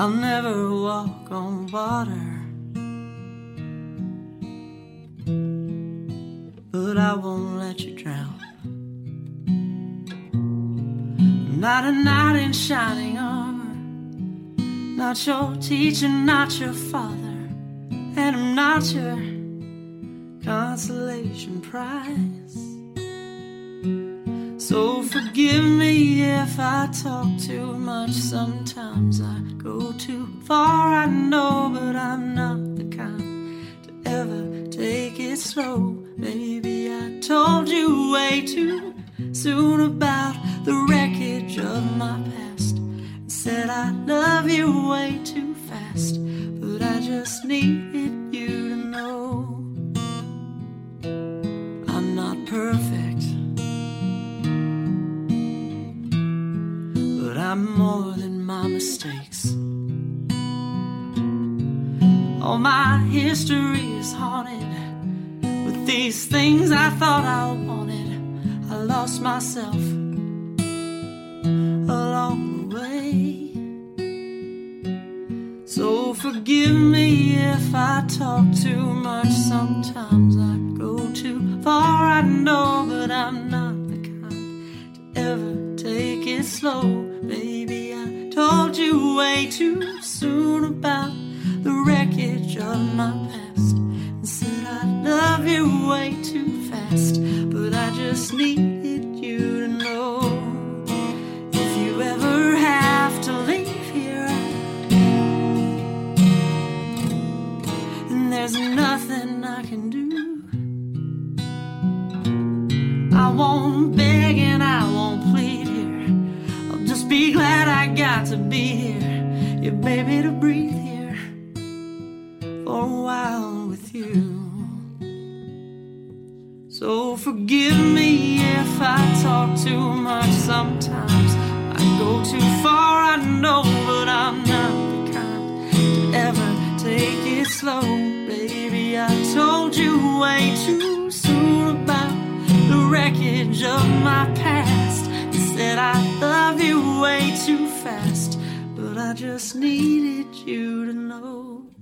I'll never walk on water. But I won't let you drown. Not a knight in shining armor. Not your teacher, not your father. And I'm not your consolation prize. So forgive me if I talk too much. Sometimes I go too far, I know, but I'm not the kind to ever take it slow. Maybe I told you way too soon about the wreckage of my past. And said I love you way too fast, but I just needed you I'm more than my mistakes. All my history is haunted with these things I thought I wanted. I lost myself along the way. So forgive me if I talk too much. Sometimes I go too far, I know, but I'm not the kind to ever it slow. Baby, I told you way too soon about the wreckage of my past. And said I love you way too fast. But I just needed you to know if you ever have to leave here. And there's nothing I can do. I won't beg got to be here. Yeah, baby, to breathe here for a while with you. So forgive me if I talk too much sometimes. I go too far, I know, but I'm not the kind to ever take it slow. Baby, I told you way too soon about the wreckage of my past. I just needed you to know.